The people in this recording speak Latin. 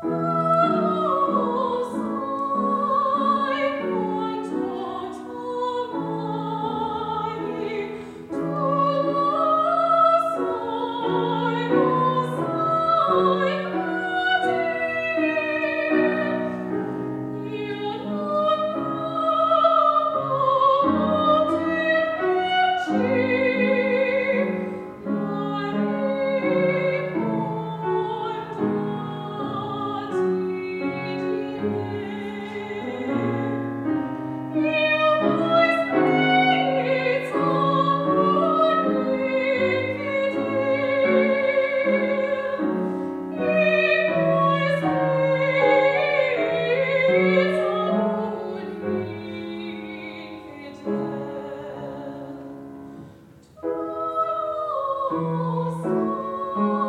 Thank you. soli mihi teus solus